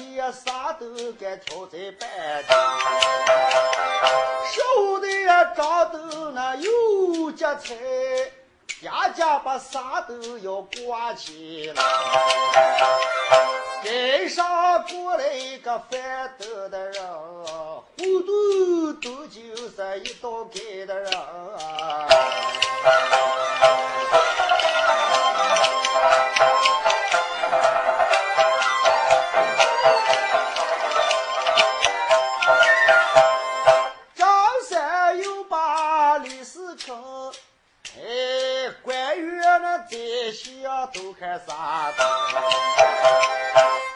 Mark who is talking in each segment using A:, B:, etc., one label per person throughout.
A: 记着这啥都该挑在半天。上午的张灯那有夹菜，家家把啥都要挂起来。街上过来一个贩豆的人。糊涂都就是一道给的人，都看啥的，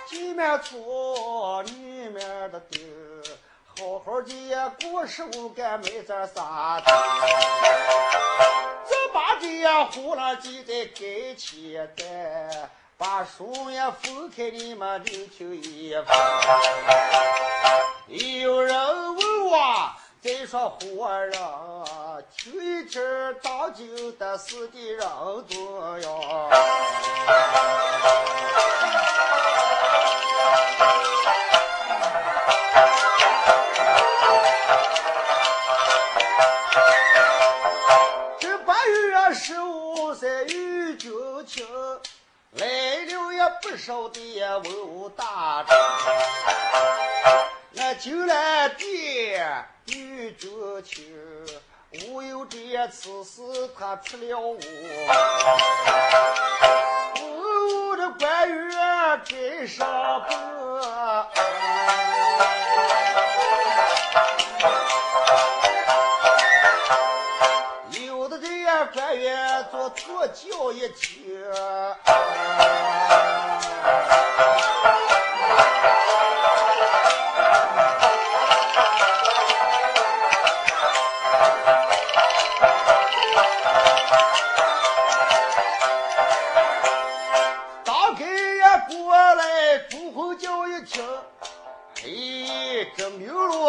A: 进面错，里面的丢。好好的过十五干没点啥的，这把这呀胡了记在该钱的，把书也分开你们留听一番。有人问我再说活人，听这一天当就得死的人多哟？这八月十五在玉中桥来了也不少的文武大臣那酒来的玉中桥无有这此事他吃了我，文武的官员真上报。有的这官员做左脚一听。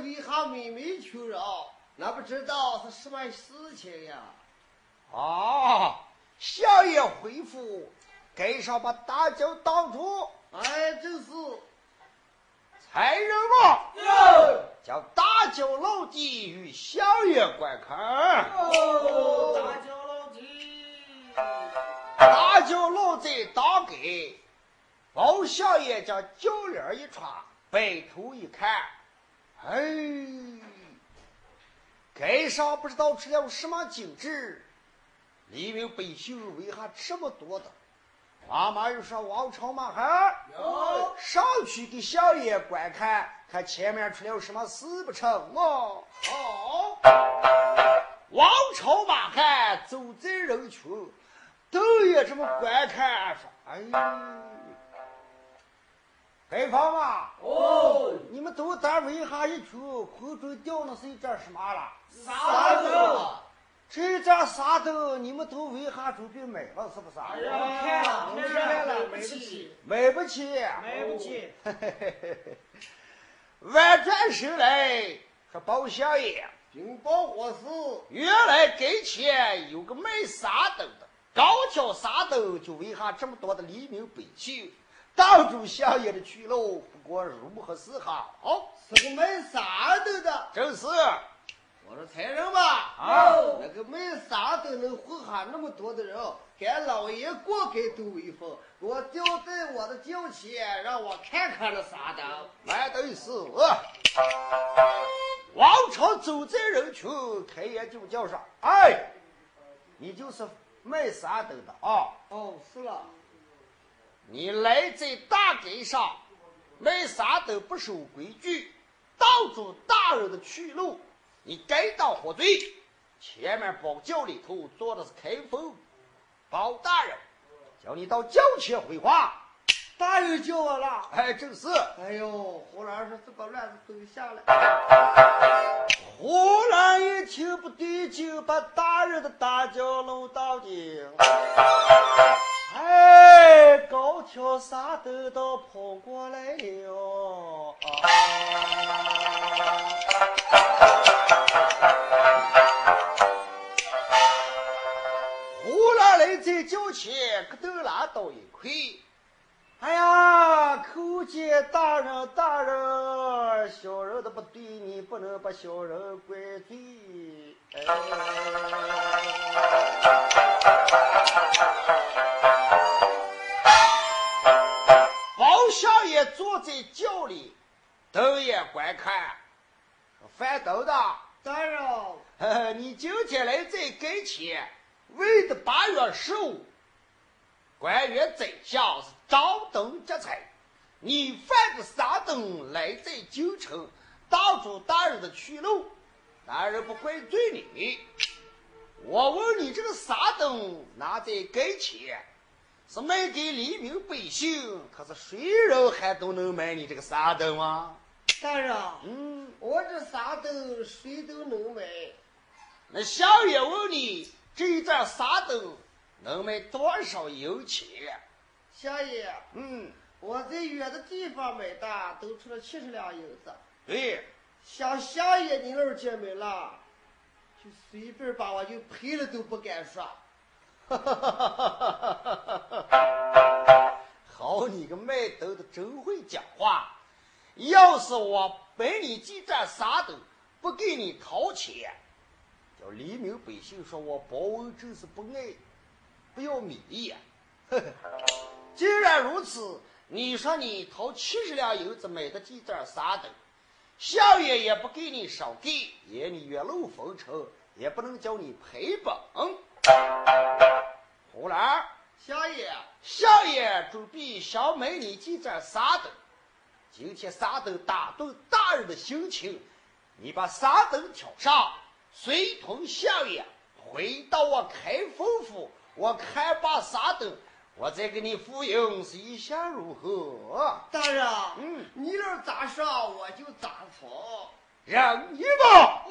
B: 为哈妹妹求饶，那不知道是什么事情呀？
A: 啊！相爷回复，该上把大轿挡住。
B: 哎，正是。
A: 才人嘛，将大脚老弟与相爷观看。
B: 哦，大脚老弟，
A: 大脚老在当给，包相爷将轿帘一穿，背头一看，哎，该上不知道吃了什么精致。黎民百姓为啥这么多的？妈妈又说王朝马汉，上去给小爷观看，看前面出了什么事不成？哦，好。王朝马汉走在人群，都也这么观看，说：“哎，北方嘛，
B: 哦，
A: 你们都单位下一去，空中掉那是一张什么了？
B: 沙豆，
A: 这张沙豆你们都为啥准备买了，是不是？
B: 哎呀，看了，看了，买不起，
A: 买不起，
B: 买不起。
A: 完转身来，说包相爷，
B: 禀报国师，
A: 原来跟前有个卖沙豆的，高挑沙豆，就为啥这么多的黎民百姓挡住相爷的去路？不过如何是好？
B: 是个卖沙豆的，
A: 正是。
B: 我说财神吧，
A: 啊，
B: 那个卖沙豆能混下那么多的人，给老爷过给都威风，给我吊在我的轿前，让我看看那沙豆。
A: 来对是。王朝走在人群，开眼就叫上：“哎，你就是卖沙豆的啊？
B: 哦，是了。
A: 你来在大街上卖啥都不守规矩，挡住大人的去路。”你该当何罪？前面包轿里头坐的是开封包大人，叫你到轿前回话。
B: 大人叫我了。
A: 哎，正是。
B: 哎呦，胡兰说：“这把乱子都下来。”
A: 胡兰一听不对劲，把大人的大轿弄到顶。哎，高挑啥都都跑过来了。胡兰来在轿前，可都拉倒一块。哎呀，叩见大人，大人，小人的不对，你不能把小人怪罪。哎，包相爷坐在轿里，瞪眼观看，说：“范豆的
B: 大
A: 人，你今天来在跟前，为的八月十五。”官员宰相是张灯结彩，你犯的三灯来在京城，挡住大人的去路，大人不怪罪你。我问你，这个三灯拿在跟前，是卖给黎民百姓，可是谁人还都能买你这个三灯吗？
B: 大人，
A: 嗯，
B: 我这三灯谁都能买。
A: 那相爷问你，这一盏三灯。能卖多少银钱？
B: 相爷，
A: 嗯，
B: 我在远的地方买的，都出了七十两银子。
A: 对，
B: 像相爷你那儿进门了，就随便把我就赔了都不敢说。
A: 好你个卖豆的，真会讲话！要是我本你几盏沙豆，不给你掏钱，叫黎民百姓说我包恩真是不爱。不要米粒呀！既然如此，你说你掏七十两银子买的几盏沙灯，相爷也不给你少给，也你月露风尘，也不能叫你赔本。胡兰，
B: 相爷，
A: 相爷准备想买你几盏沙灯。今天沙灯打动大人的心情，你把沙灯挑上，随同相爷回到我开封府。我看把沙灯，我再给你复印，是一下如何？
B: 大人，
A: 嗯，
B: 你那咋上，我就咋从。
A: 让你吧，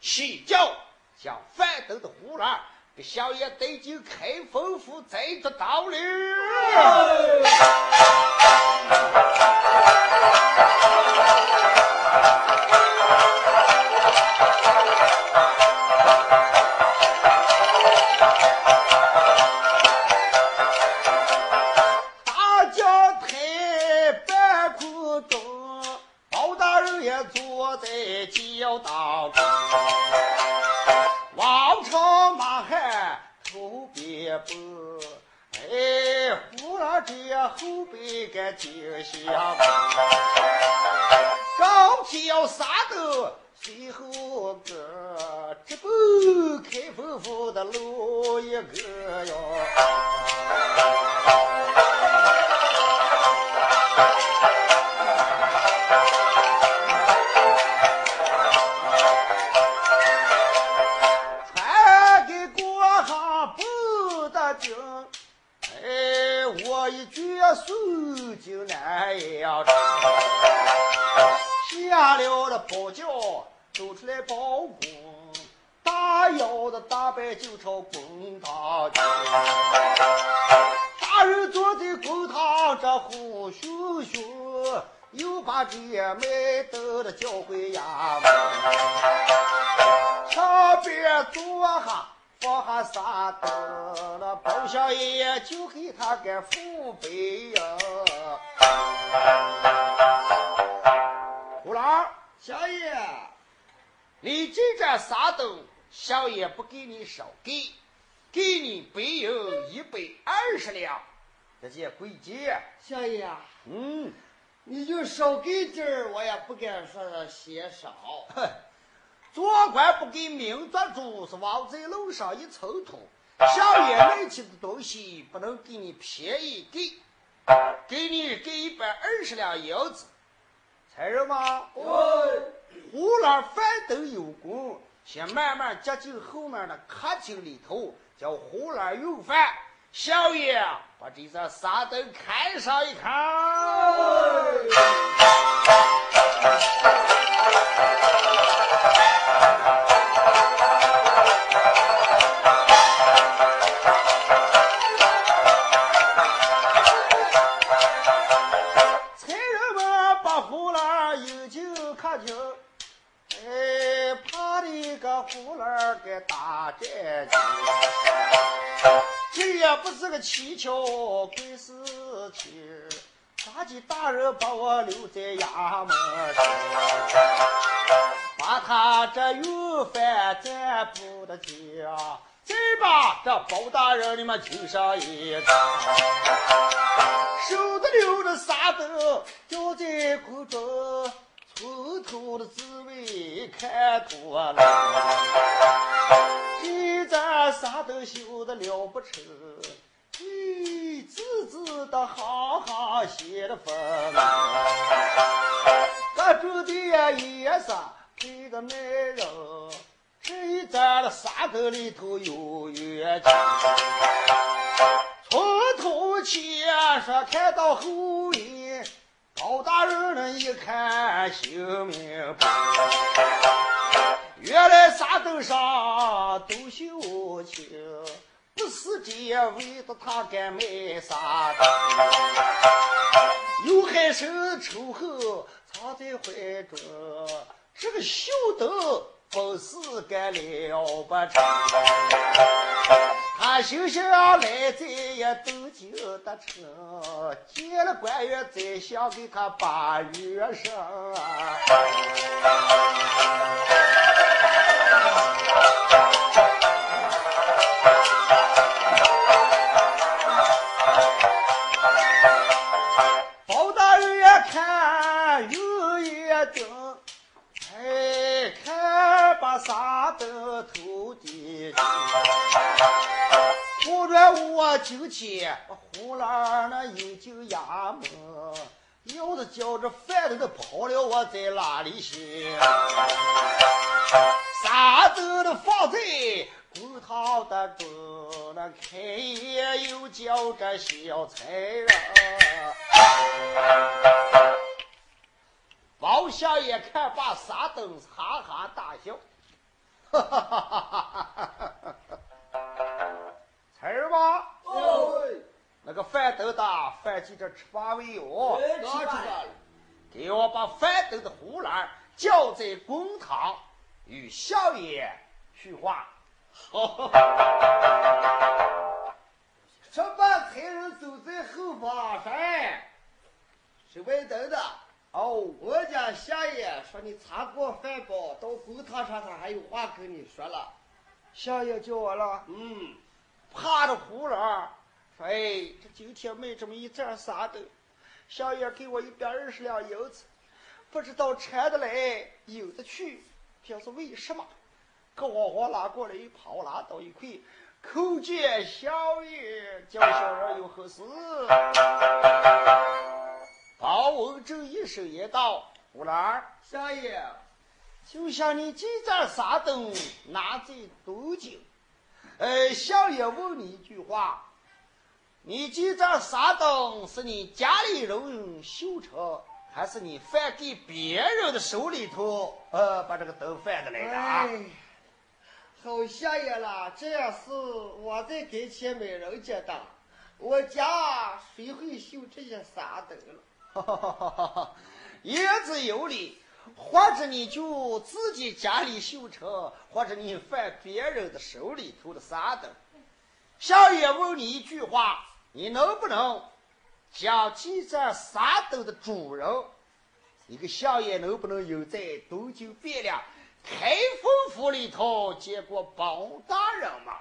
A: 起轿将范登的胡兰给小爷带进开封府，再做道理。后背个金香，高天要杀的随后个，这不开封府的路一个哟。下了的包轿，走出来包公，大摇的大摆就朝公堂去。大人坐在公堂这呼咻咻，又把这卖豆的叫回衙门，上边坐下。放下沙灯，那包小爷就给他个父辈呀。胡老
B: 小爷，
A: 你这盏沙灯，小爷不给你少，给给你白银一百二十两，这些贵贱。
B: 小爷，
A: 嗯，
B: 你就少给点儿，我也不敢说嫌少。
A: 哼。做官不给命做主，是往在路上一抽土。小爷买起的东西不能给你便宜给，给你给一百二十两银子，才人吗？
B: 哦，
A: 胡老饭都有功，先慢慢接近后面的客厅里头，叫胡老用饭。小爷把这扇纱灯开上一看。这也不是个蹊跷鬼事情，大吉大人把我留在衙门上，把他这用饭暂不的家，再把这包大人你们请上一场，手的留的啥都吊在空中。从头的滋味看多了，这咱啥都修得了不成，咦，字字的行行写的风，各种的颜色配个美人，这咱的沙头里头有缘情，从头前说看到后面。一看，心明白，原来沙头上都修情，不是这为的他敢卖沙灯，有害生仇恨藏在怀中，这个秀灯本事干了不成，他心想来在也都就得成，见了官员再想给他把月生。包大人一看有一灯，哎，看把啥灯头的突然我进去，呼啦那有进衙门，要是叫这饭都跑了，我在哪里行？啥都放在公堂的中，那开业又叫这小财人。包相爷看把沙灯，哈哈大笑，哈哈哈哈哈哈哈哈！财儿吧，
B: 哦，
A: 那个饭都大，饭记着吃八味哦。
B: 吃饭了。
A: 给我把饭豆的胡兰叫在公堂，与小爷叙话。
B: 上班才人走在后方，谁？是外头的。
A: 哦，
B: 我家夏爷说你擦过饭包，到公堂上他还有话跟你说了。
A: 小爷叫我了，
B: 嗯，
A: 趴着胡兰说：“哎，这今天卖这么一盏沙灯，小爷给我一百二十两银子，不知道馋得来，有的去，这是为什么？”个娃娃拉过来，跑拉到一块，叩见小爷，叫小人有何事？包文正一声言道：“胡兰儿，
B: 夏爷，
A: 就像你这盏沙灯拿在多久？呃，小爷问你一句话，你记这沙灯是你家里人修成，还是你贩给别人的手里头？呃，把这个灯贩的来的啊？
B: 好下爷了，这样是我在给钱买人家的。我家谁会修这些沙灯了？
A: 哈哈哈哈哈！言之有理，或者你就自己家里修成，或者你贩别人的手里头的沙灯。小爷问你一句话。你能不能讲记这沙斗的主人？你个小爷能不能有在东京汴梁开封府里头见过包大人吗？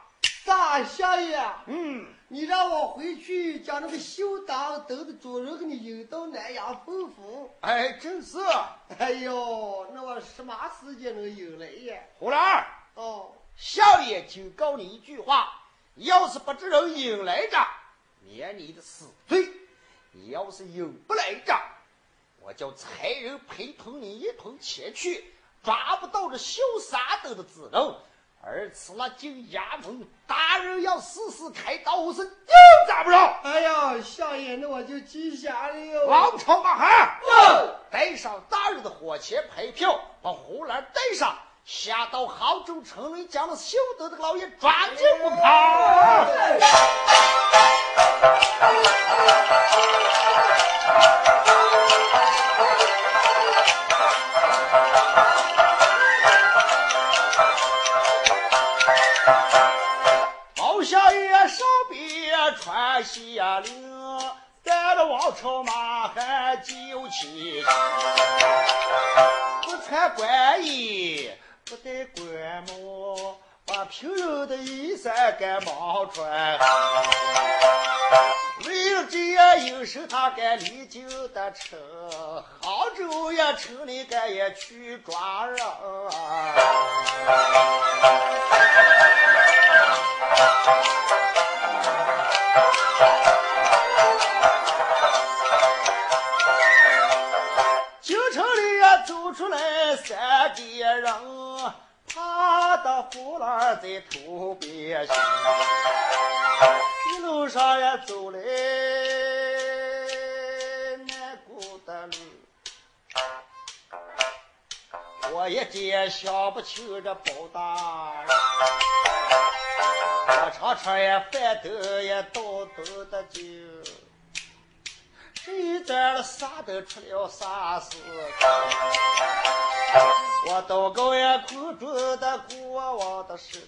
B: 大小爷，
A: 嗯，
B: 你让我回去将那个修当灯的主人给你引到南阳封府。
A: 哎，真是。
B: 哎呦，那我什么时间能引来呀？
A: 胡兰
B: 哦，
A: 小爷就告你一句话：要是把这人引来着。免你的死罪！你要是引不来着，我叫差人陪同你一同前去，抓不到这修沙斗的子人，而此那进衙门，大人要死死开刀，我是又咋不着？
B: 哎呀，相爷，那我就记下了哟。
A: 王朝马汉，带上大人的火钱牌票，把胡兰带上。下到杭州城里，将那修德的老爷抓进不可。包边穿下了，带了王朝马汉就起，不穿官衣。不戴官帽，把平柔的衣衫给忙穿。为了这样应手，他该离京的城，杭州呀城里该也去抓人。出来三个人。他的呼啦在土边行，一路上也走来难过的路，我一见想不起这包大人，我常常也翻斗也倒斗的酒，谁知了啥都出了啥事？我祷告也苦中的国王的事，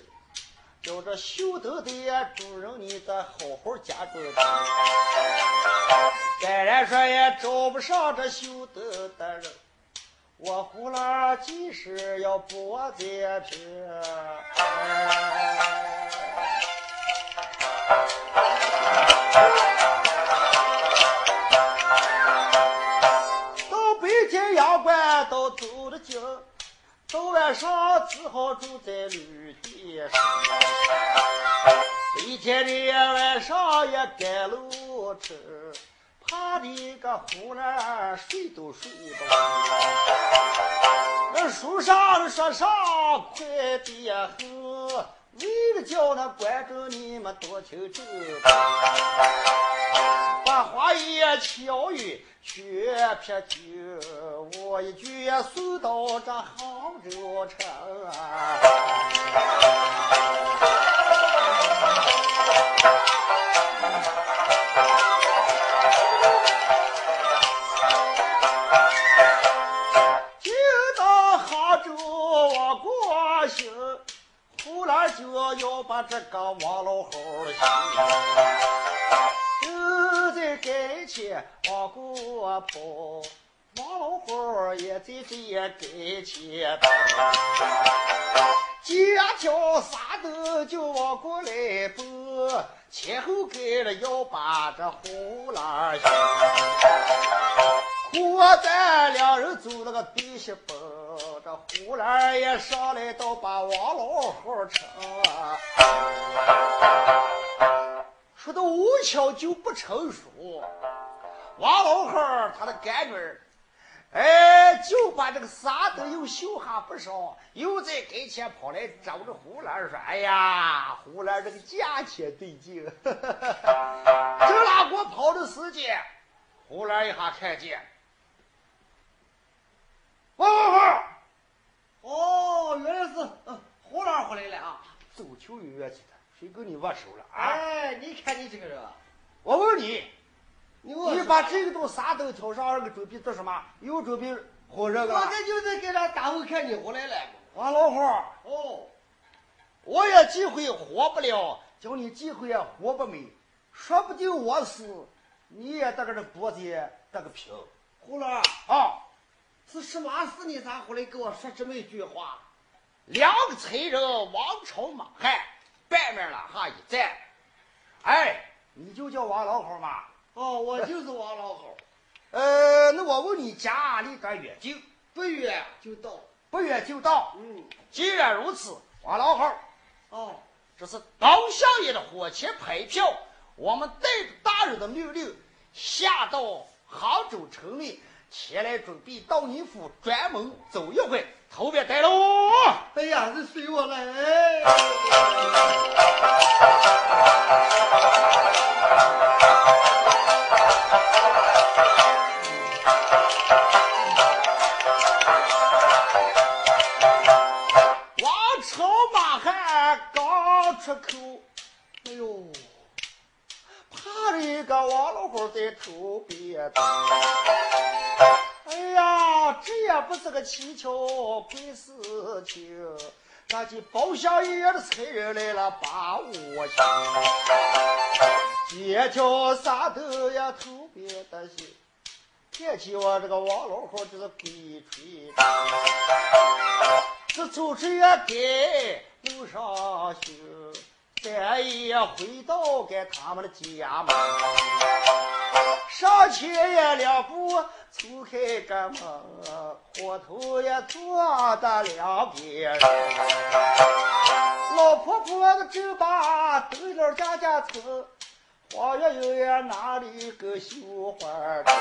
A: 叫这修德的主人你得好好家住。当然说也找不上这修德的人，我胡了几时要播在平。到走了京。到晚上只好住在旅店上，一天的晚上也赶路程，怕的个胡兰睡都睡不着。那书上说上快点喝，为了叫那观众你们多听这，把话一巧语。却撇酒，我一句送到这杭州城。就到杭州我过行，后来就要把这个王老汉儿街前往过跑，王老虎也在这街前跑，几条沙都就往过来奔，前后跟了要把这胡兰寻。胡丹两人走了个对西奔，这胡兰也上来到把王老虎成。说的无巧就不成熟，王老汉他的干女儿，哎，就把这个沙都又修下不少，又在跟前跑来找着胡兰说：“哎呀，胡兰这个价钱对劲。”这拉给我跑的时间，胡兰一下看见，王老汉，
B: 哦，原来是胡兰回来了啊！
A: 走球有缘去的，谁跟你握手了啊？
B: 哎，你看你这个人，
A: 我问你。
B: 你
A: 你把这个都啥都挑上，二个准备做什么？又准备火热个？
B: 我这就是给他单位看你回来了。
A: 王老虎，
B: 哦，
A: 我也几回活不了，叫你几回也活不美，说不定我死，你也得个这脖子得个平。
B: 胡兰
A: 啊，
B: 是什么事？你咋回来跟我说这么一句话？
A: 两个才人王朝马汉，半面了哈一站。哎，你就叫王老虎嘛。
B: 哦，我就是王老虎。
A: 呃，那我问你家离多远近？
B: 不远就到，
A: 不远就到。
B: 嗯，
A: 既然如此，王老虎，
B: 哦，
A: 这是高相爷的火钱派票，我们带着大人的命令，下到杭州城里前来准备到你府专门走一回，头别带喽。
B: 哎呀，这随我来。
A: 王朝马汉刚出口，
B: 哎呦，
A: 怕着一个王老虎在头边走。哎呀，这也不是个蹊跷怪事情，咱这包厢一样的差人来了把我请，街角啥都呀特别的行。看起我这个王老虎就是鬼吹灯，这走这街路上行，咱也回到该他们的家门，上前也两步抽开个门，火头也坐的两边，老婆婆的就把灯笼家家抽。花月有呀，哪里个绣花针？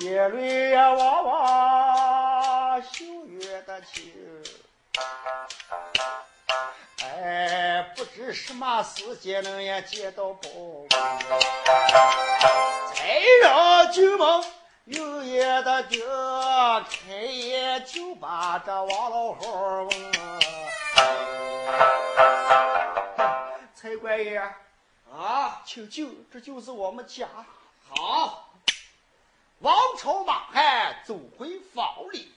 A: 眼泪呀，汪汪绣月的情。哎，不知什么时间能呀见到宝贝。才让进门，有眼的睛，开眼就把这王老汉问。蔡官爷。
B: 啊，
A: 请进，这就是我们家。
B: 好，
A: 王朝马汉走回房里，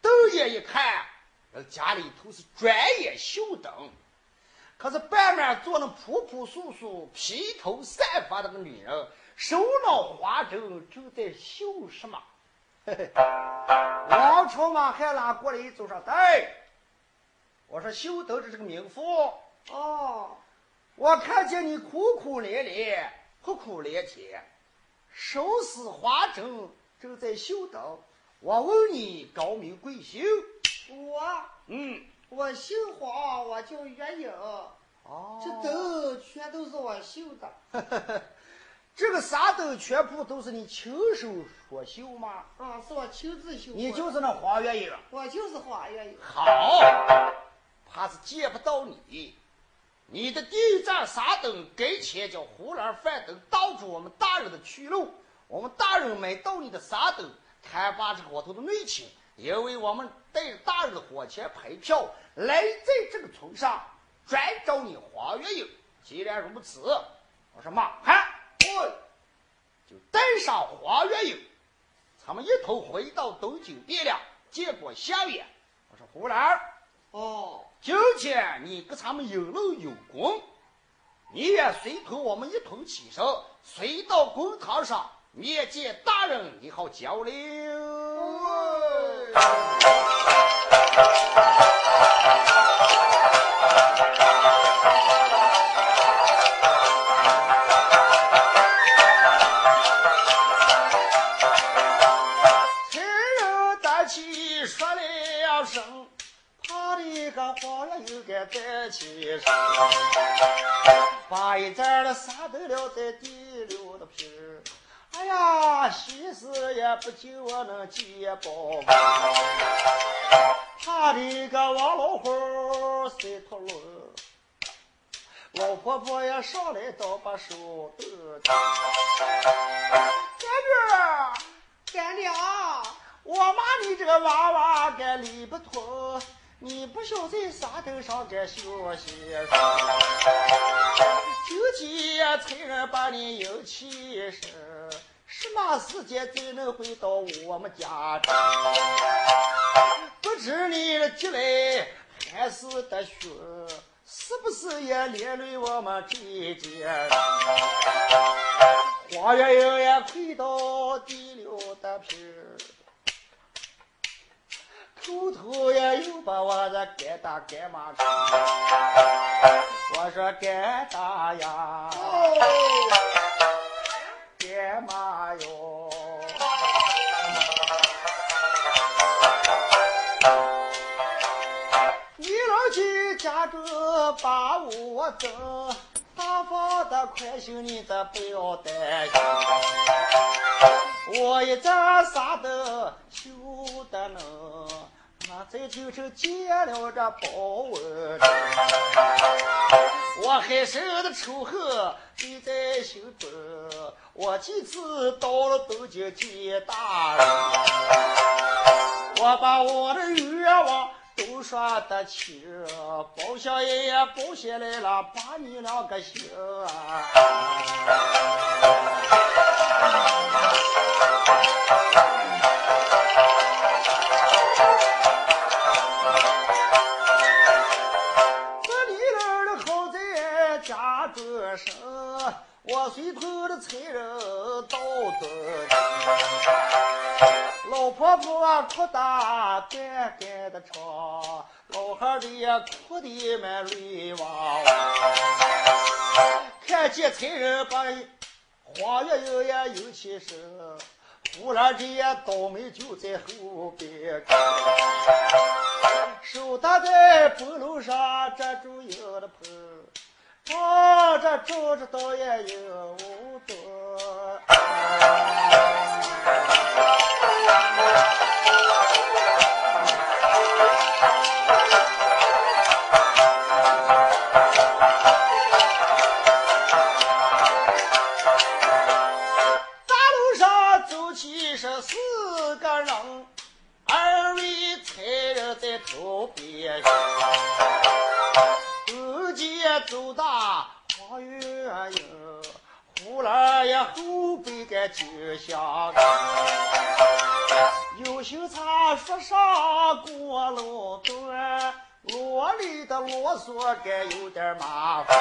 A: 瞪眼一看，这家里头是专业秀灯，可是半面坐那朴朴素素、披头散发的个女人，手拿花针，正在绣什么？嘿嘿，王朝马汉拉过来一走上，对，我说绣灯这是个名妇。
B: 哦。
A: 我看见你苦苦连连，苦苦连天，手撕花针，正在绣灯。我问你高名贵姓？
B: 我，
A: 嗯，
B: 我姓黄，我叫月英。
A: 哦，
B: 这灯全都是我绣的。
A: 这个啥灯全部都是你亲手所绣吗？
B: 啊，是我亲自绣。
A: 你就是那黄月影。
B: 我就是黄月影。
A: 好，怕是见不到你。你的第一站啥灯给钱叫胡兰范灯，挡住我们大人的去路。我们大人买到你的啥灯，看把这个我头的内情，因为我们带着大人的火钱派票来在这个村上，专找你黄月英。既然如此，我说马汉，我就带上黄月英，咱们一同回到东京汴梁，见过相爷。我说胡兰，
B: 哦。
A: 今天你跟咱们有劳有功，你也随同我们一同起身，随到公堂上面见大人，你好交流。才把一盏的撒得了在地溜的皮哎呀，喜事也不久我能接报。他的个王老虎随头路，老婆婆也上来倒把手得。干女，
B: 干娘，
A: 我骂你这个娃娃该理不通。你不晓在沙头上该休息，就见才人把你迎起身，什么时间才能回到我们家中？不知你的急来还是得学，是不是也连累我们这家人？花月有也快到第六的皮头头也又把我这该打该骂我说该打呀，该骂哟。你老去家中把我整，大方的快心，你这不要担心。我一张啥都修得能。在京城结了这包文，我还受的仇恨记在心中。我几次到了东京见大人，我把我的愿望都说得清，包相爷爷包下来了，把你两个心。我随头的财人到东老婆婆哭大干干的长，老汉儿的也哭的满泪汪。看见财人把花月有也有起身，忽然间倒霉就在后边，手搭在脖楼上站住一个的盆。我这住着倒也有多，个就像个，有心茶说上过路段，啰里的啰嗦该有点麻烦。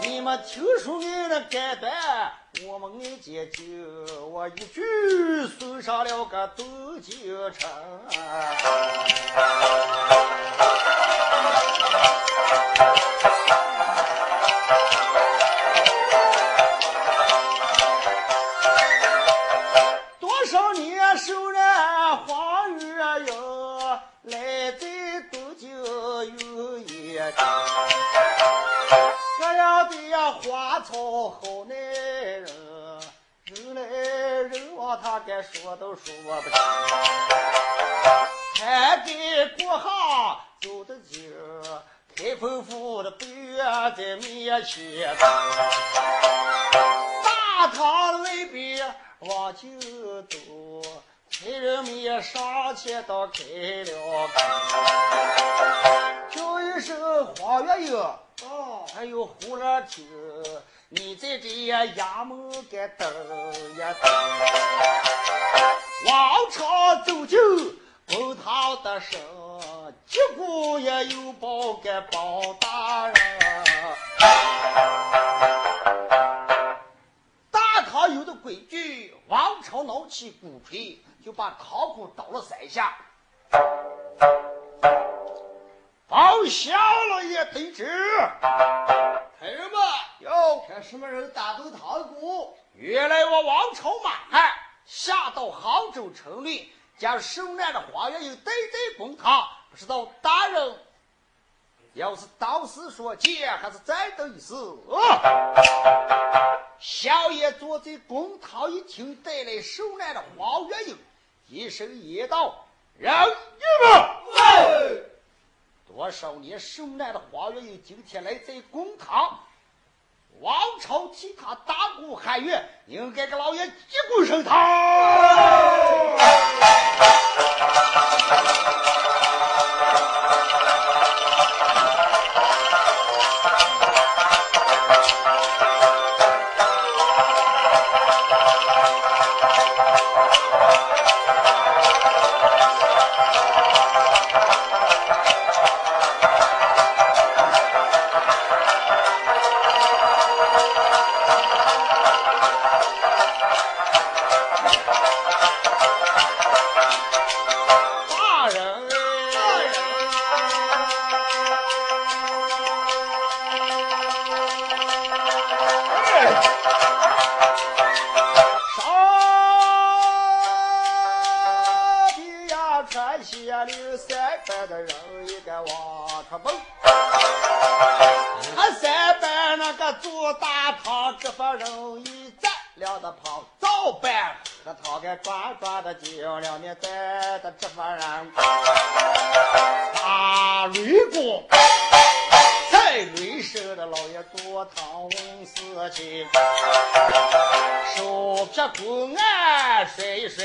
A: 你们听说俺的改段，我们俺姐就我一句送上了个东京城。好耐人，人来人往，他该说都说不清。才给过行走得近，开封府的北院在面前，大堂外边往就走，财人们上前到开了叫一声黄月英，哦，还有胡兰亭，你在这衙门该等呀等，王朝走就。问他的声，结果也有报给包大人。大唐有的规矩，王朝闹起鼓吹，就把堂鼓捣了三下。包小老爷得知，
B: 孩人们
A: 哟，
B: 看什么人打动堂鼓？
A: 原来我王朝马汉下到杭州城里。将受难的花园又带在公堂，不知道大人要是道士说见，还是再等一时。小爷坐在公堂一听，带来手难的黄月英，一声言道：“让你们！多少年受难的花月英，今天来在公堂，王朝替他大鼓喊冤，应该给老爷击鼓升堂。”人一个往出蹦三班那个做大堂执法人一站了的跑早班和他该抓抓的紧两你带的执法人。打雷公在雷声的老爷多堂问事情手撇苦甩一甩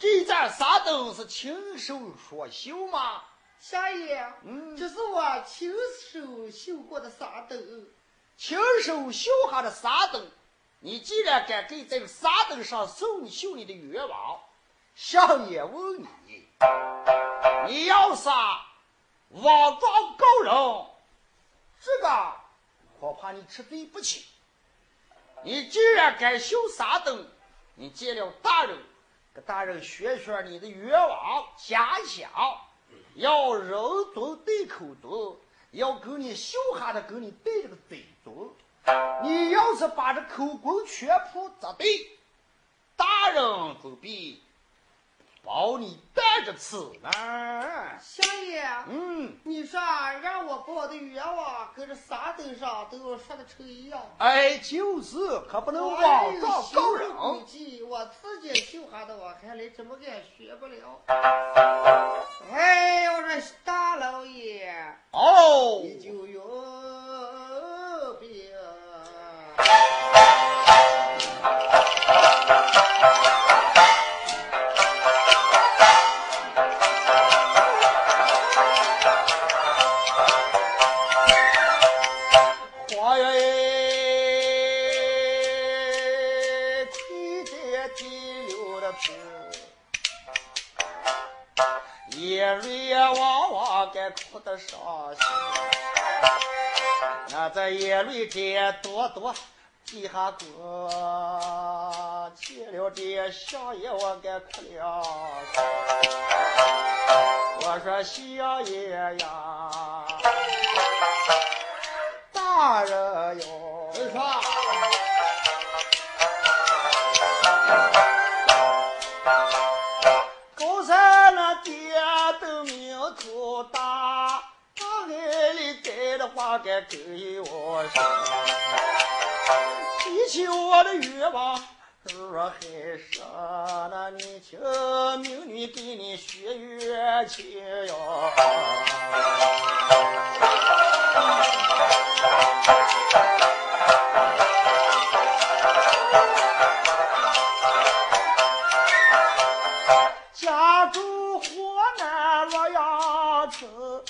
A: 这盏沙灯是亲手所绣吗？
B: 夏爷，嗯，这是我亲手绣过的沙灯。
A: 亲手绣下的沙灯，你既然敢给这个沙灯上绣你绣你的愿望，小爷问你，你要啥妄状告人？这个恐怕你吃罪不起。你既然敢修沙灯，你见了大人，大人学学你的愿望假想，要人尊对口尊，要跟你笑哈的跟你对这个嘴尊。你要是把这口供全部砸对，大人不必。保你带着吃呢，
B: 小爷。嗯，你说让我把我的愿望跟这沙灯上都要说的成一样。
A: 哎，就是，可不能妄状告人。
B: 我自己绣下的，我看来怎么也学不了。哎，我说大老爷，
A: 哦，
B: 你就有病。
A: 哭得伤心，俺在眼泪间多多滴下过，见了这相爷我该哭了。我说相爷呀，大人哟，
B: 你说。
A: 大的话该给我说，提起我的愿望，若还说那你请命女给你许愿情哟。家住河南洛阳城。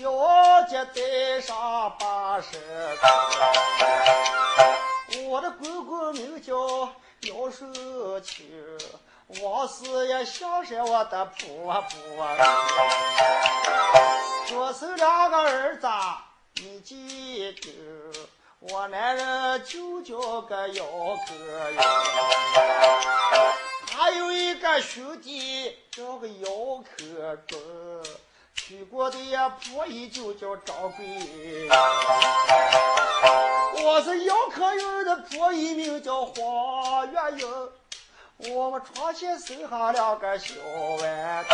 A: 要接带上八十个，我的公公名叫姚淑清，往事也想着我的婆婆。左手两个儿子，你记住，我男人就叫个姚哥呀。还有一个兄弟叫个姚克忠，娶过的婆姨就叫张贵。我是姚克勇的婆姨，名叫黄月英。我们床前生下两个小娃，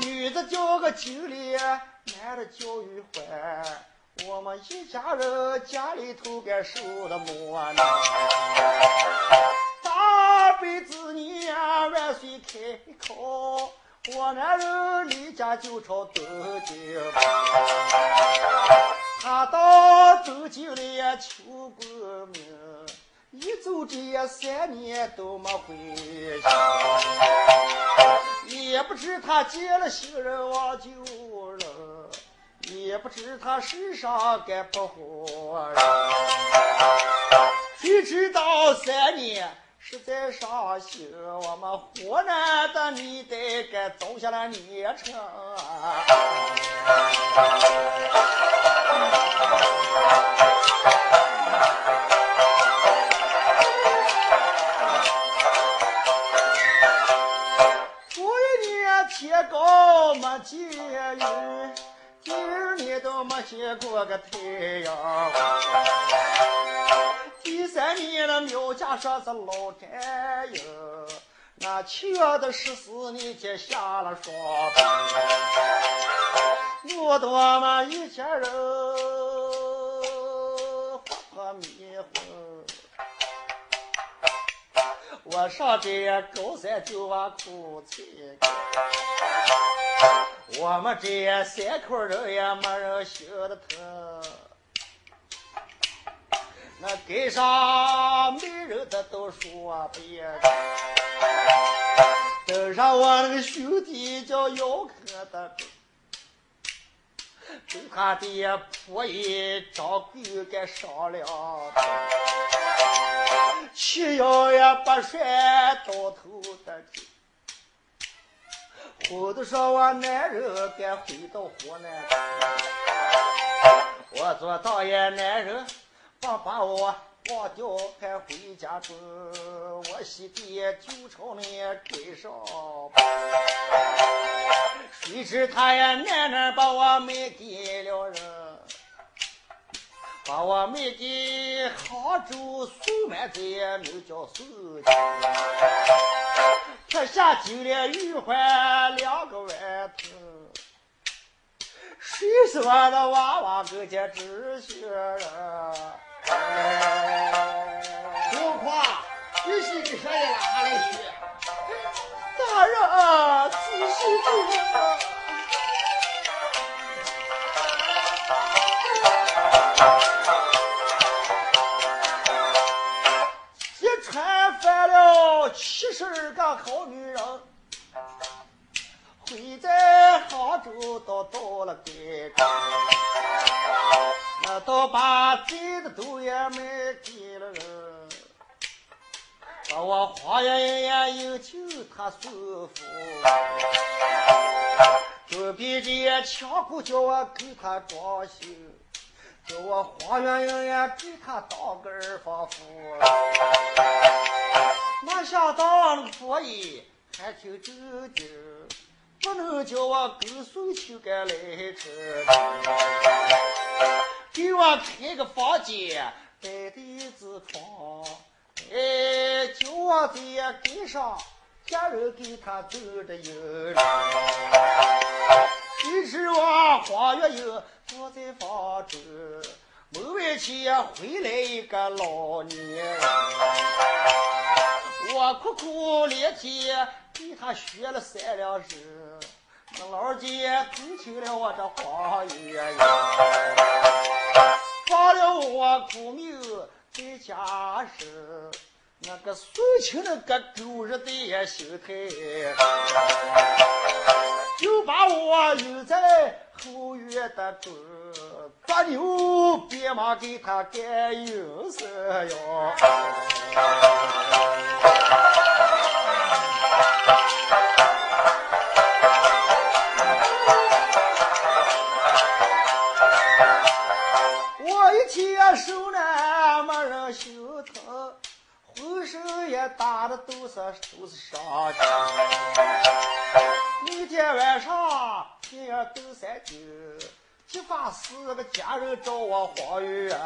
A: 女的叫个金莲，男的叫玉环。我们一家人家里头该受的磨难。大辈子年万岁开口，我男人离家就朝东京，他到东京里求过名。一走这三年都没回去，也不知他结了新人忘旧人，也不知他世上该不活人。谁知道三年实在伤心，我们湖南的你得该走下了年。天高没见雨，第二年都没见过个太阳。第三年了，苗家上是老战友，那七月的十四你天下了霜。我多么一家人活泼迷糊。我上这高山就往苦菜我们这三口人也没人心的疼。那街上没人的都说别，都让我那个兄弟叫姚克的，跟他的婆姨张贵给商量。七幺也不甩到头的去，后头说我男人该回到河南。我做大爷男人，不把我忘掉还回家住。我媳妇就朝那街上，谁知他也男人把我卖给了人。把我卖给杭州苏满子，名叫苏金，他下金莲玉环两个万头，谁说的娃娃个家知心人？
B: 说话，仔细的说呀，哪来去？
A: 大人，仔细听。七十个好女人，会在杭州都到了街上，我花月圆迎求他叔父，隔壁这强姑叫我给他装修。叫我花圆圆给他当个二房夫，没想到那个婆姨还挺正经，不能叫我跟随去个来吃，给我开个房间，摆的子床，哎，叫我在街上家人给他走着油。谁知我花月英坐在房中，门外前回来一个老年人。我哭哭咧咧给他学了三两日，那老姐听清了我这花月英，放了我苦命在家时，那个送亲那个狗日的心态。就把我留在后院的中，抓牛鞭马给他干营生哟。我一牵手呢，没人心疼，浑身也打的都是都是伤筋。那天晚上天儿都三更，结发四个家人找我黄月圆，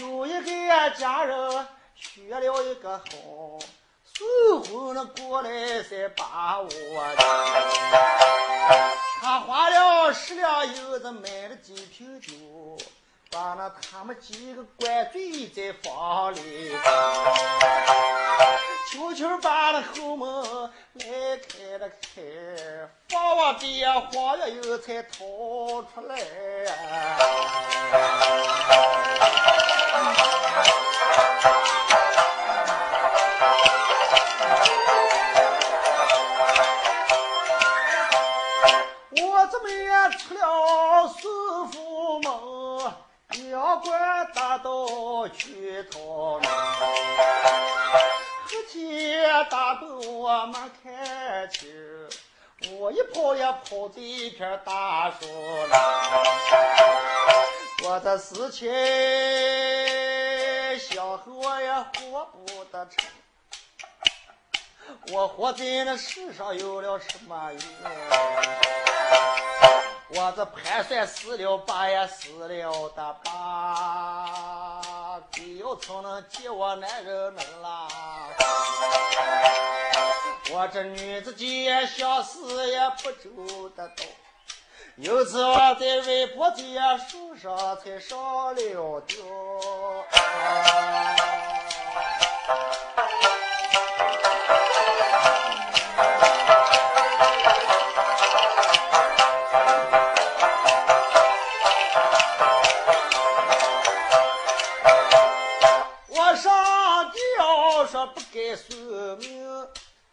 A: 有一个家人学了一个好，送婚了过来才把我他花了十两银子买了几瓶酒，把那他们几个灌醉在房里，悄悄把那后门来开了开，房外边黄月英才逃出来。门，阳关大道去讨门。黑天大灯我没看清，我一跑也跑在一片大树林。我的事情想和我也活不得成。我活在那世上有了什么用？我这盘算死了吧也死了的吧，你要从能借我男人能啦。我这女子家想死也不走得到，有次我在外婆家树上才上了吊。不该算命，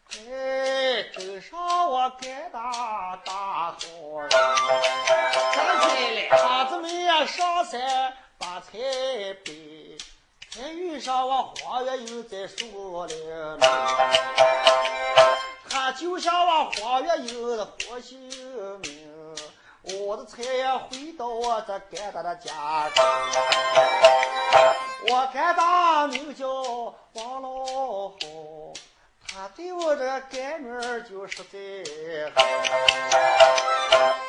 A: 哎，真上我干打大好人。
B: 想起来了，
A: 他怎么也上山把菜背，才遇上我黄月英在树林里。他就像我黄月英的活性命，我的菜也回到我这干大的家中。我干大名叫王老好，他对我这干女儿就实在好。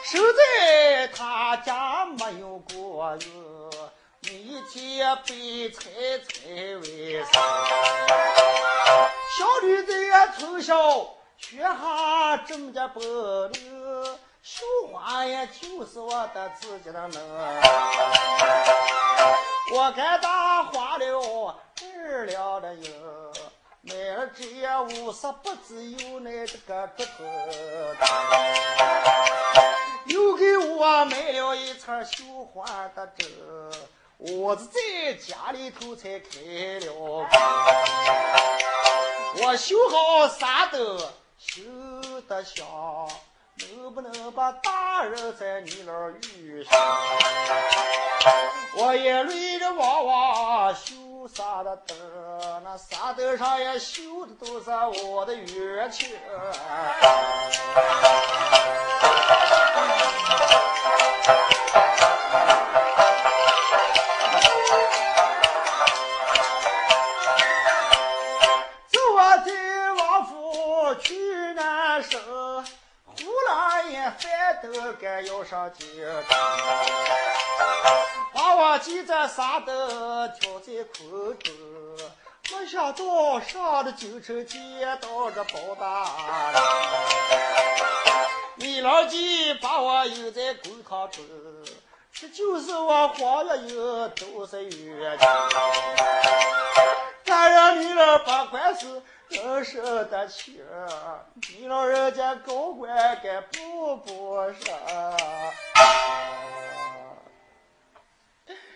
A: 守在他家没有过日，每天备菜菜为生。小女子从小学下这么点本领，绣花也就是我的自己的能。我干大花了二两的银，买了这五十不只有那这个竹头又给我买了一层绣花的针，我是在家里头才开了。我绣好啥都绣得香，能不能把大人在你那儿遇上？我也累着娃娃绣啥的灯，那啥灯上也绣的都是我的冤情。饭都该要上街头。把我记在啥都挑在口中，没想到上了京城见到这包大人。你老几把我留在公堂中，这就是我黄月英都是冤情。咱让你老把官司能受得起，你老人家高官该补补上。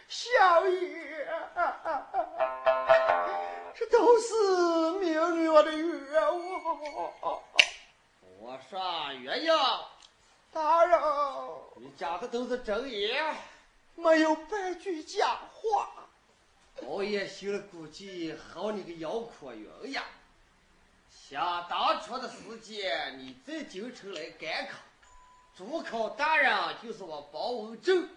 A: 小雨，这都是命运我的冤枉。
B: 我说月英，
A: 大人，
B: 你讲的都是真言。
A: 没有半句假话。
B: 老爷心里估计好你个姚阔云呀！想当初的时间，你在京城来赶考，主考大人就是我包文正，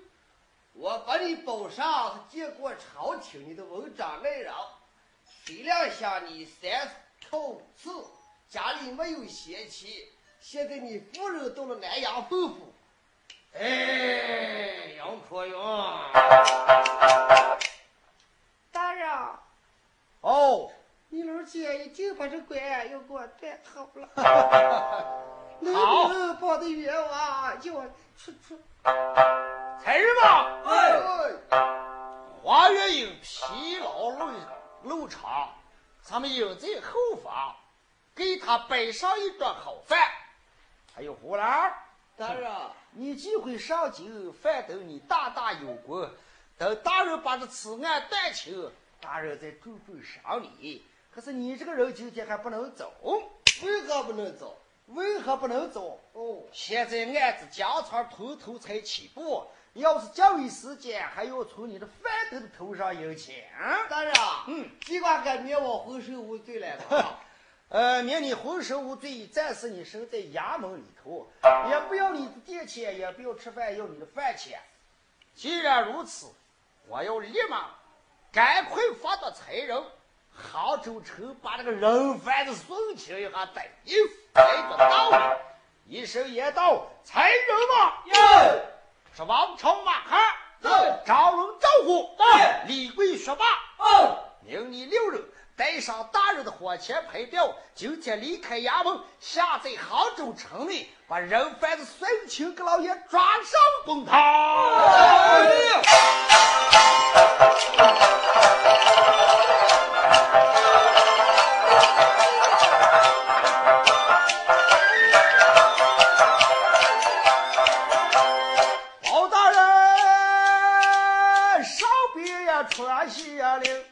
B: 我把你保上是，见过朝廷你的文章内容，谁料想你三考五次，家里没有贤妻，现在你夫人到了南阳奉府。哎，杨阔云，
C: 大人，
A: 哦，
C: 你老姐已经把这官要给我断好了，能不能帮的冤枉叫我出出？
A: 才人吧，
B: 哎，
A: 花月英疲劳路路长，咱们应在后方给他摆上一桌好饭，还有胡兰。
B: 大人，
A: 你既会上京，反等你大大有功。等大人把这此案断清，大人再重重赏你。可是你这个人今天还不能走，
B: 为何不能走？
A: 为何不能走？
B: 哦，
A: 现在案子江仓头头才起步，要是较为时间，还要从你的饭头的头上赢钱。
B: 大人，
A: 嗯，
B: 尽管敢免我浑身无罪来吧。
A: 呃，免你浑身无罪，暂时你身在衙门里头，也不要你的店钱，也不要吃饭，要你的饭钱。既然如此，我要立马赶快发到财人杭州城，把这个人贩子送请一下，带一来个道理。一声言道：“财人嘛，
B: 哟，
A: 是王朝马汉，
B: 对。
A: 赵龙赵虎，
B: 对。
A: 李贵学霸，
B: 哦，
A: 命你六人带上大人的火钱牌表，今天离开衙门，下在杭州城内，把人贩子孙清给老爷抓上公堂。包大人上边呀传下令，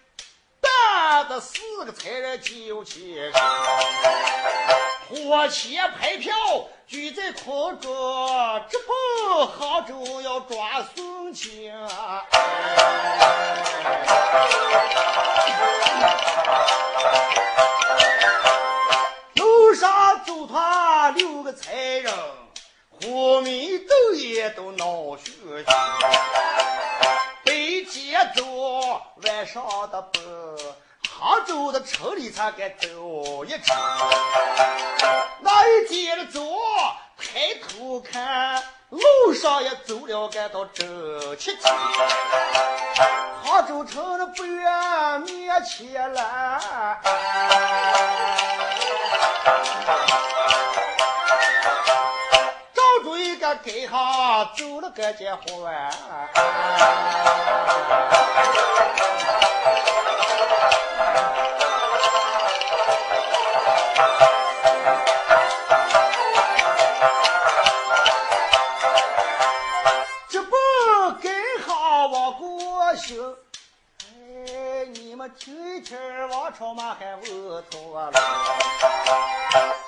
A: 四个才人就起身，火钱牌票举在空中，直奔杭州要抓宋清。路上走他六个才人，虎眉斗眼都闹血气。北街走，晚上的奔，杭州的城里才敢走一程。那一天的走，抬头看，路上也走了个到正七天。杭州城的北面前来。找着一个街上走了个结婚，这不该好我过行。哎，你们听一听，王朝马还问错了。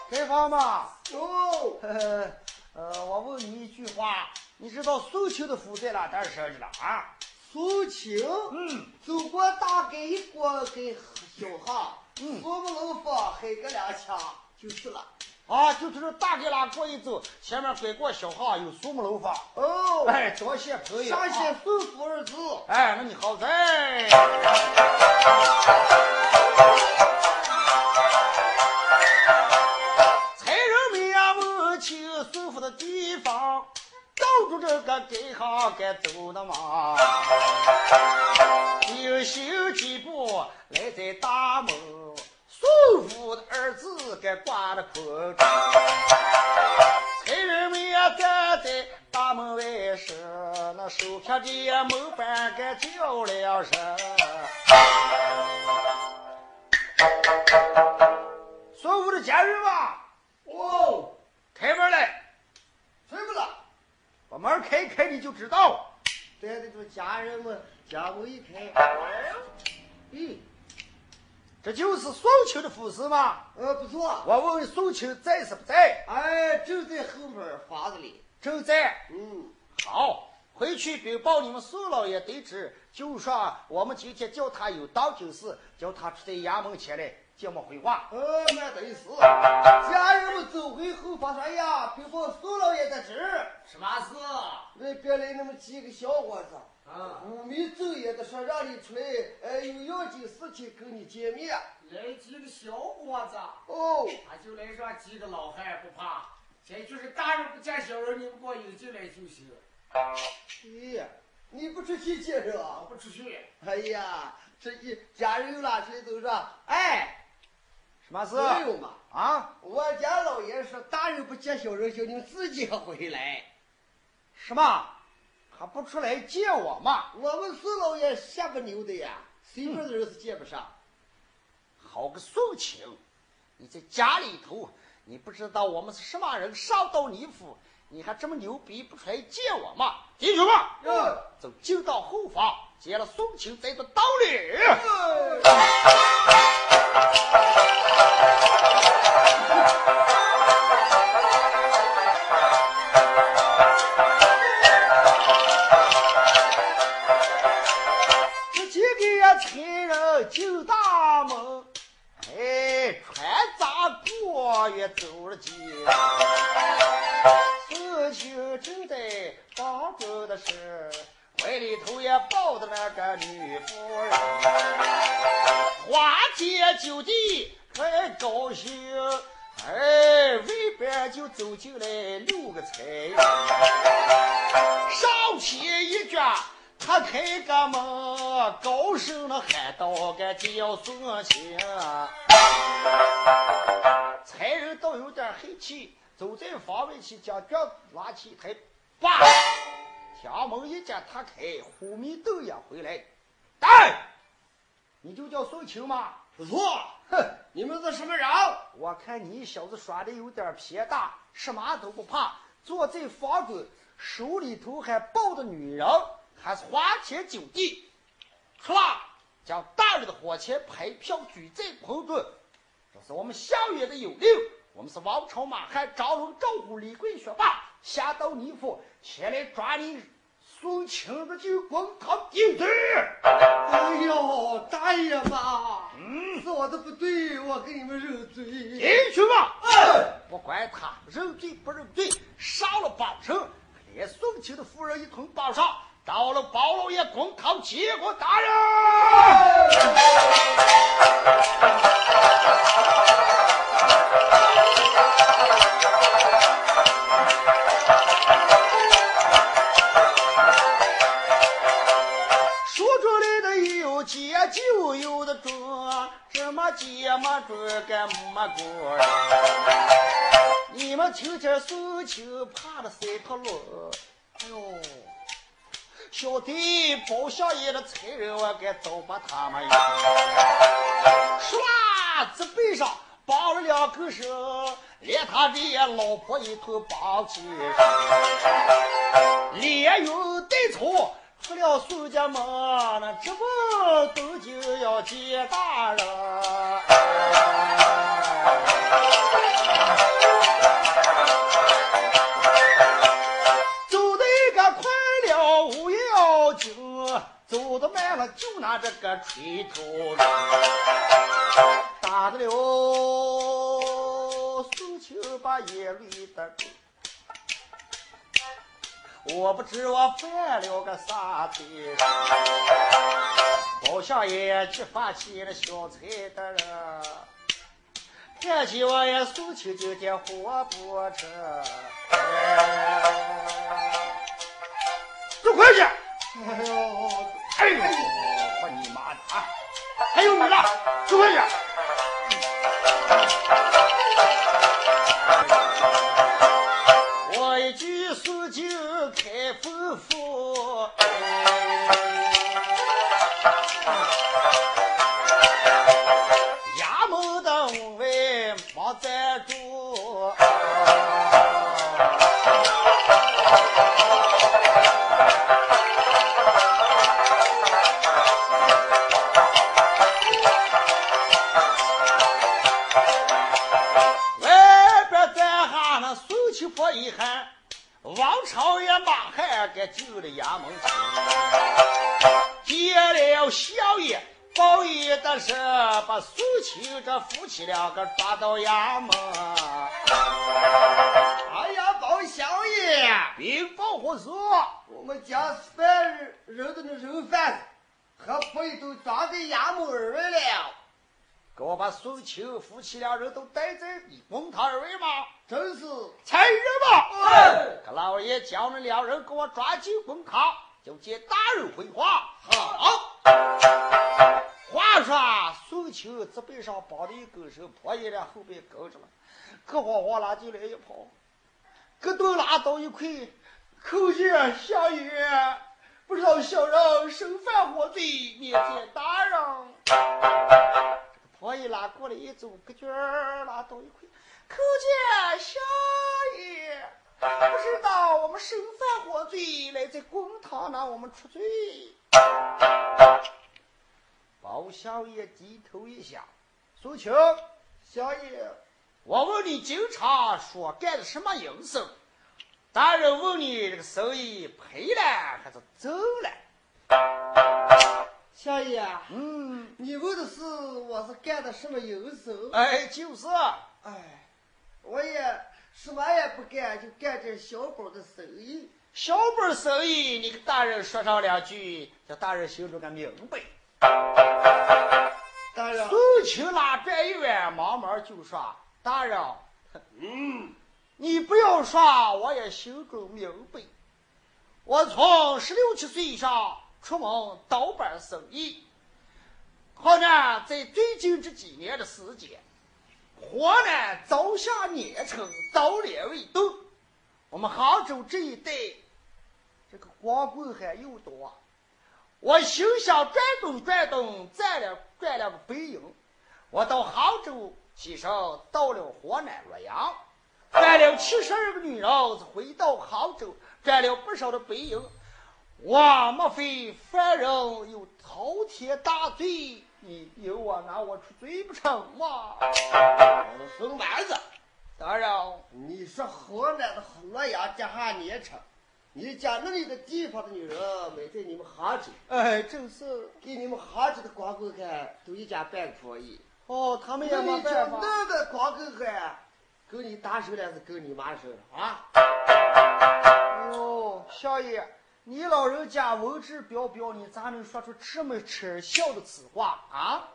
A: 街坊嘛，
B: 哦，
A: 呃，我问你一句话，你知道宋清的府在哪点设啊？
B: 苏青，
A: 嗯，
B: 走过大街一过给小巷，
A: 嗯
B: 苏木楼房黑个两枪就是了。
A: 啊，就是这大街拉过一走，前面拐过小巷有苏木楼房。
B: 哦，
A: 哎，多谢朋友。
B: 上写
A: 啊
B: 宋府二字。
A: 哎，那你好在。住这个街行该走的嘛。又行几步来在大门，孙府的儿子该挂了空中。财人们呀，站在大门外时，那手片的门板该叫了声。孙府的家人嘛，
B: 哦，
A: 开门来，
B: 怎么了？
A: 把门开开，你就知道。
B: 带得住家人们，家门一开，咦，
A: 这就是宋清的府司吗？
B: 呃，不错。
A: 我问问宋清在是不在？
B: 哎，正在后门房子里。
A: 正在。
B: 嗯，
A: 好，回去禀报你们宋老爷得知，就说我们今天叫他有当今事，叫他出在衙门前来接我们回话。
B: 呃，那得是。家人们走回后发说：“哎呀，禀报宋老爷得知，
D: 什么事？
B: 那边来那么几个小伙子，
D: 啊，
B: 五迷奏也的说让你出来，呃，有要紧事情跟你见面。
D: 来几个小伙子，
B: 哦，
D: 他就来上几个老汉不怕，这就是大人不见小人，你们给我引进来就行。
B: 哎呀，你不出去见人
D: 我
B: 啊？
D: 不出去，
B: 哎呀，这一家人有哪谁都说，哎，
A: 什么事？
B: 没有嘛。
A: 啊？
B: 我家老爷说，大人不接小人，叫你们自己回来。
A: 什么？还不出来见我嘛？
B: 我们孙老爷下不牛的呀，随便的人是见不上。
A: 好个宋清，你在家里头，你不知道我们是什么人，上到你府，你还这么牛逼，不出来见我嘛？进去吧。
B: 嗯
A: 走进到后房，见了宋清，在这道理。这几个亲人进大门，哎，穿杂过也走了街。事情正在忙着的是，怀里头也抱着那个女夫人，花天酒地太高兴。哎，外边就走进来六个财，上前一脚，他开个门，高声的喊道：“个叫孙清。”财人倒有点黑气，走在房外去，将脚拉起一抬，叭，将门一见，他开，虎迷瞪眼回来，哎，你就叫孙清吗？
B: 不错，哼，你们是什么人？
A: 我看你小子耍的有点偏大，什么都不怕，坐在房中，手里头还抱着女人，还是花天酒地，呲啦，将大人的火钱牌票举在空中。这是我们相约的有令，我们是王朝马汉、张龙、赵虎、李贵、学霸，下到你府前来抓你孙清的就公堂定罪。
B: 哎呦，大爷嘛，
A: 嗯，
B: 是我的不对，我给你们认罪。
A: 进去吧。不管他认罪不认罪，上了包城，连宋清的夫人一同绑上，到了包老爷公堂结果大人。书这么借么准干么过呀？你们听见宋清怕的三条路，哎呦！小弟包相爷的差人，我该早把他们一唰子背上绑了两个绳，连他的老婆一头绑起，连有带从出了宋家门，那这不都就要见大人？走的个快了无要紧，走的慢了就拿这个锤头，打得了宋清把眼泪的。我不知我犯了个啥罪，包相爷去发起了小财的人，看起我也宋清今天活不成。走回去！
B: 哎呦，
A: 哎呦，我你妈的啊！还有你了，走回去！在住。外边在哈那宋七婆一喊，王朝也马还给救了衙门去，接了小爷。报义的是把苏青这夫妻两个抓到衙门。
B: 哎呀，包小爷，
A: 禀报何事？
B: 我们家犯人人的那人贩子和朋友都抓在衙门二位了。
A: 给我把苏青夫妻两人都带在公堂二位吗？
B: 正是。
A: 才人嘛。给老爷叫那两人给我抓进公堂，就接大人回话。
B: 好。
A: 话说，宋秋这背上绑的一根绳，破衣了后边跟着了，可慌慌拉进来一跑，咯噔拉到一块，叩见相爷，不知道小人身犯何罪，面见大人。婆姨拉过来一走，咯卷拉到一块，叩见相爷，不知道我们身犯何罪，来在公堂拿我们出罪。包小爷低头一下，苏青，
B: 小爷，
A: 我问你，经常说干的什么营生？大人问你，这个生意赔了还是挣了？
B: 小爷，
A: 嗯，
B: 你问的是我是干的什么营生？
A: 哎，就是。
B: 哎，我也什么也不干，就干点小本的生意。
A: 小本生意，你跟大人说上两句，叫大人心中个明白。
B: 大人，
A: 苏青拉转一弯，慢慢就说：“大人，
B: 嗯，
A: 你不要说，我也心中明白。我从十六七岁上出门倒班生意，可呢，在最近这几年的时间，河南早下年成，早年未动。我们杭州这一带，这个光棍还又多。”我心想转动转动，赚了赚了个白银。我到杭州起身，到了河南洛阳，赚了七十二个女人，回到杭州，赚了不少的白银。我莫非犯人有滔天大罪？你有我拿我出罪不成吗？
B: 孙丸子，
A: 大人，
B: 你说河南的洛阳这下年成？你家那里的地方的女人没在你们杭州？
A: 哎，正是
B: 给你们杭州的光棍汉都一家半可以。
A: 哦，他们也没办法。
B: 那个光棍汉跟你打手了是跟你妈手啊？
A: 哦，小爷，你老人家文质彬彬，你咋能说出这么耻笑的此话啊？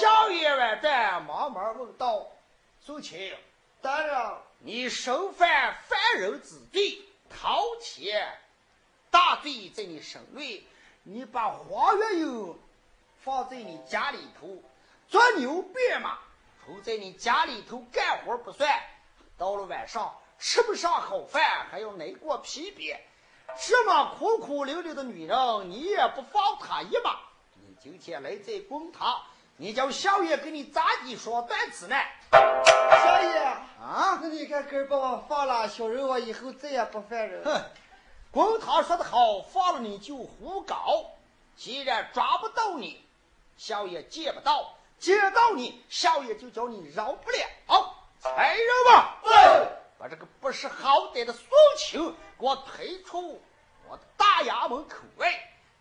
A: 小爷万转，忙忙问道：“苏青，
B: 大人。”
A: 你身犯犯人之罪，滔天大罪在你身位。你把黄月英放在你家里头做牛鞭马，除在你家里头干活不算，到了晚上吃不上好饭，还要挨过皮鞭。这么苦苦伶仃的女人，你也不放她一马。你今天来这公堂。你叫小爷给你咋地说断子呢？
B: 小爷
A: 啊，
B: 那你看哥把我放了，小人我以后再也不犯人。
A: 哼，公堂说得好，放了你就胡搞。既然抓不到你，小爷见不到；见到你，小爷就叫你饶不了。来人吧，把这个不识好歹的苏青给我推出我的大衙门口外。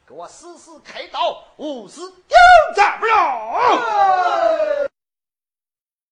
A: 给我死死开刀，无死丢斩不了。